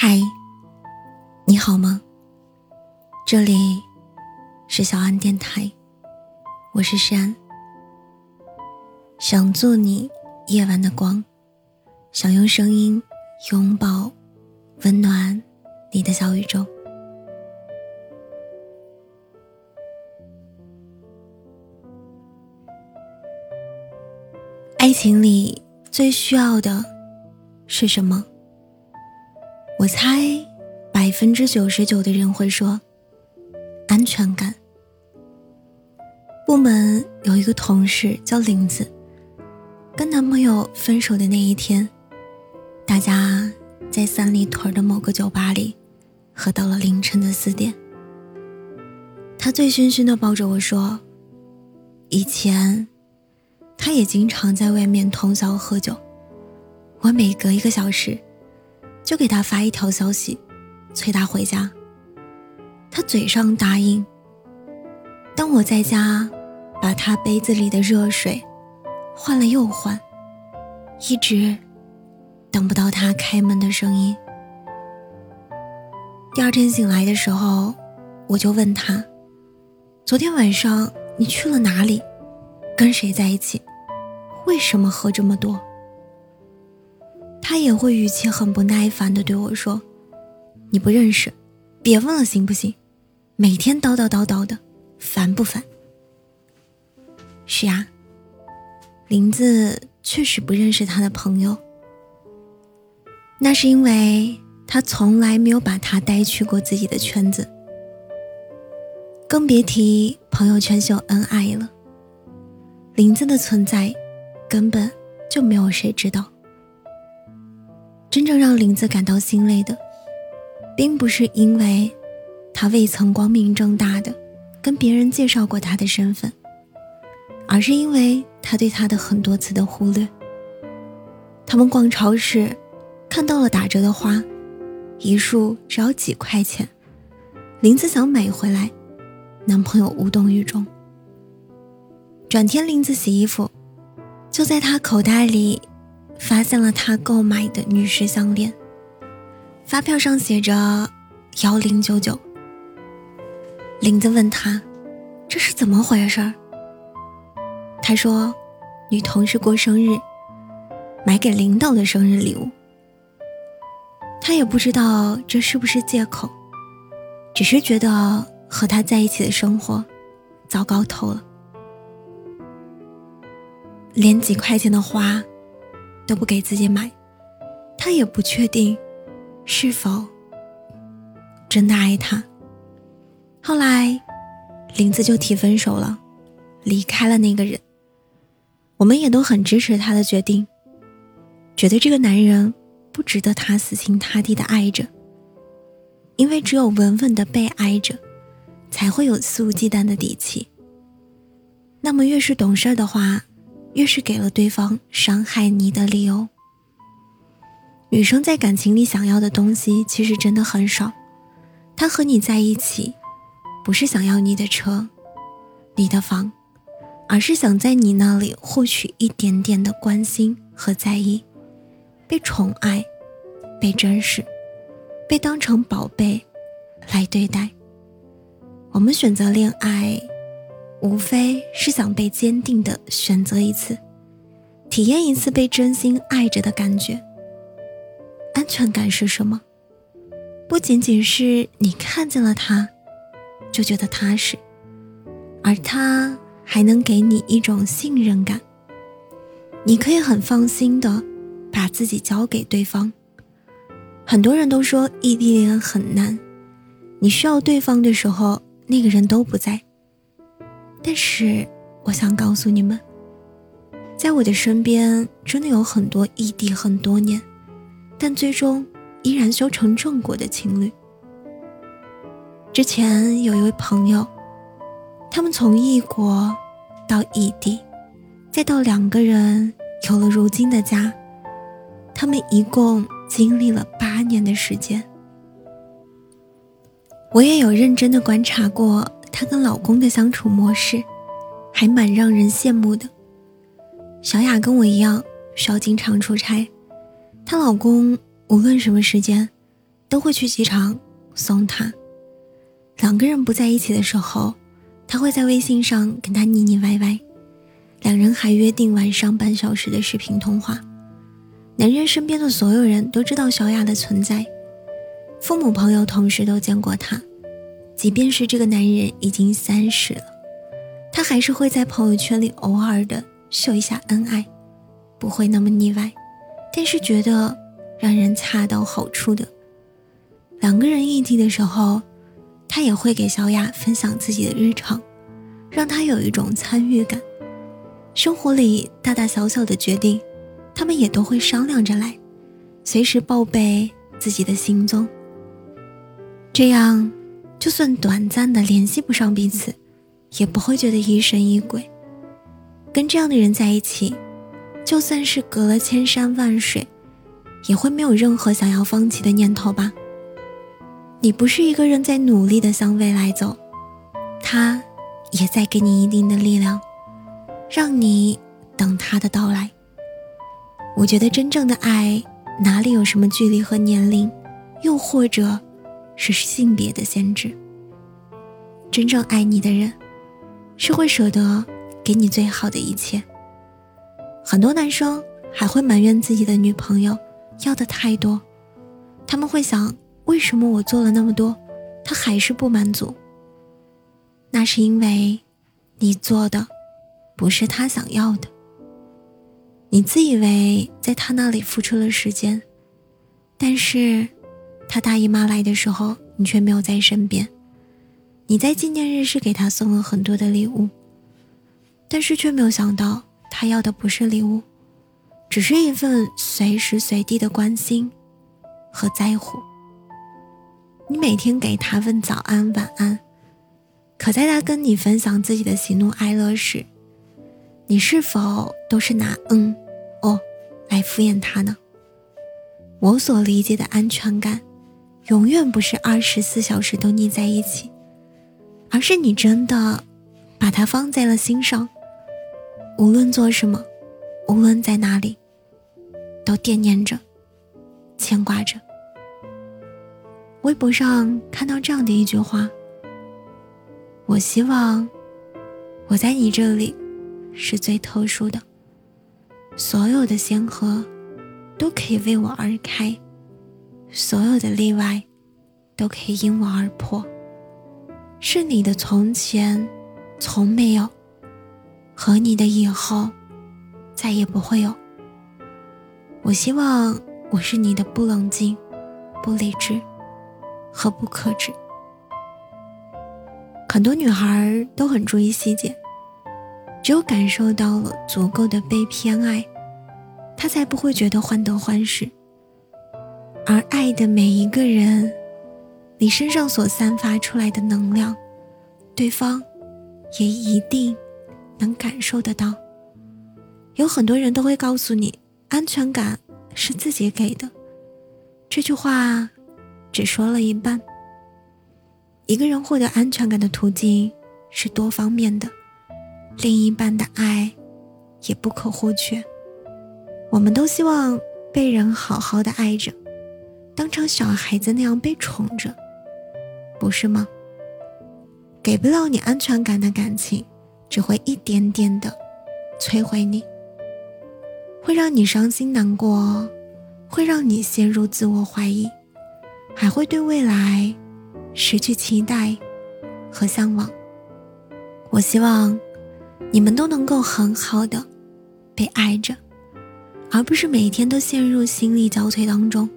嗨，你好吗？这里是小安电台，我是山。想做你夜晚的光，想用声音拥抱温暖你的小宇宙。爱情里最需要的是什么？你猜，百分之九十九的人会说安全感。部门有一个同事叫林子，跟男朋友分手的那一天，大家在三里屯的某个酒吧里喝到了凌晨的四点。他醉醺醺的抱着我说：“以前，他也经常在外面通宵喝酒，我每隔一个小时。”就给他发一条消息，催他回家。他嘴上答应。当我在家，把他杯子里的热水换了又换，一直等不到他开门的声音。第二天醒来的时候，我就问他：“昨天晚上你去了哪里？跟谁在一起？为什么喝这么多？”他也会语气很不耐烦的对我说：“你不认识，别问了行不行？每天叨叨叨叨的，烦不烦？”是呀，林子确实不认识他的朋友，那是因为他从来没有把他带去过自己的圈子，更别提朋友圈秀恩爱了。林子的存在，根本就没有谁知道。真正让林子感到心累的，并不是因为他未曾光明正大的跟别人介绍过他的身份，而是因为他对他的很多次的忽略。他们逛超市，看到了打折的花，一束只要几块钱，林子想买回来，男朋友无动于衷。转天，林子洗衣服，就在他口袋里。发现了他购买的女士项链，发票上写着幺零九九。林子问他：“这是怎么回事？”他说：“女同事过生日，买给领导的生日礼物。”他也不知道这是不是借口，只是觉得和他在一起的生活糟糕透了，连几块钱的花。都不给自己买，他也不确定是否真的爱他。后来，林子就提分手了，离开了那个人。我们也都很支持他的决定，觉得这个男人不值得他死心塌地的爱着，因为只有稳稳的被爱着，才会有肆无忌惮的底气。那么，越是懂事的话。越是给了对方伤害你的理由。女生在感情里想要的东西其实真的很少，她和你在一起，不是想要你的车、你的房，而是想在你那里获取一点点的关心和在意，被宠爱，被珍视，被当成宝贝来对待。我们选择恋爱。无非是想被坚定的选择一次，体验一次被真心爱着的感觉。安全感是什么？不仅仅是你看见了他，就觉得踏实，而他还能给你一种信任感。你可以很放心的把自己交给对方。很多人都说异地恋很难，你需要对方的时候，那个人都不在。但是，我想告诉你们，在我的身边，真的有很多异地很多年，但最终依然修成正果的情侣。之前有一位朋友，他们从异国到异地，再到两个人有了如今的家，他们一共经历了八年的时间。我也有认真的观察过。她跟老公的相处模式，还蛮让人羡慕的。小雅跟我一样，需要经常出差，她老公无论什么时间，都会去机场送她。两个人不在一起的时候，他会在微信上跟他腻腻歪歪。两人还约定晚上半小时的视频通话。男人身边的所有人都知道小雅的存在，父母、朋友、同事都见过她。即便是这个男人已经三十了，他还是会在朋友圈里偶尔的秀一下恩爱，不会那么腻歪，但是觉得让人恰到好处的。两个人异地的时候，他也会给小雅分享自己的日常，让她有一种参与感。生活里大大小小的决定。他们也都会商量着来，随时报备自己的行踪。这样，就算短暂的联系不上彼此，也不会觉得疑神疑鬼。跟这样的人在一起，就算是隔了千山万水，也会没有任何想要放弃的念头吧？你不是一个人在努力的向未来走，他也在给你一定的力量，让你等他的到来。我觉得真正的爱哪里有什么距离和年龄，又或者是性别的限制。真正爱你的人，是会舍得给你最好的一切。很多男生还会埋怨自己的女朋友要的太多，他们会想：为什么我做了那么多，他还是不满足？那是因为，你做的不是他想要的。你自以为在他那里付出了时间，但是，他大姨妈来的时候，你却没有在身边。你在纪念日是给他送了很多的礼物，但是却没有想到，他要的不是礼物，只是一份随时随地的关心和在乎。你每天给他问早安晚安，可在他跟你分享自己的喜怒哀乐时，你是否都是拿嗯、哦来敷衍他呢？我所理解的安全感，永远不是二十四小时都腻在一起，而是你真的把他放在了心上，无论做什么，无论在哪里，都惦念着，牵挂着。微博上看到这样的一句话：“我希望我在你这里。”是最特殊的，所有的仙河都可以为我而开，所有的例外都可以因我而破。是你的从前从没有，和你的以后再也不会有。我希望我是你的不冷静、不理智和不克制。很多女孩都很注意细节。只有感受到了足够的被偏爱，她才不会觉得患得患失。而爱的每一个人，你身上所散发出来的能量，对方也一定能感受得到。有很多人都会告诉你，安全感是自己给的，这句话只说了一半。一个人获得安全感的途径是多方面的。另一半的爱也不可或缺，我们都希望被人好好的爱着，当成小孩子那样被宠着，不是吗？给不了你安全感的感情，只会一点点的摧毁你，会让你伤心难过，会让你陷入自我怀疑，还会对未来失去期待和向往。我希望。你们都能够很好的被爱着，而不是每天都陷入心力交瘁当中，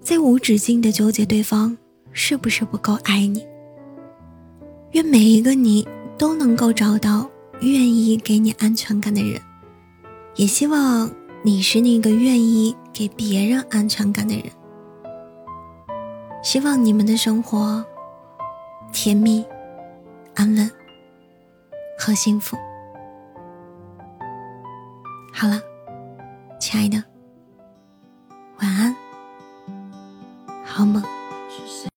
在无止境的纠结对方是不是不够爱你。愿每一个你都能够找到愿意给你安全感的人。也希望你是那个愿意给别人安全感的人。希望你们的生活甜蜜安稳和幸福。好了亲爱的晚安。あん。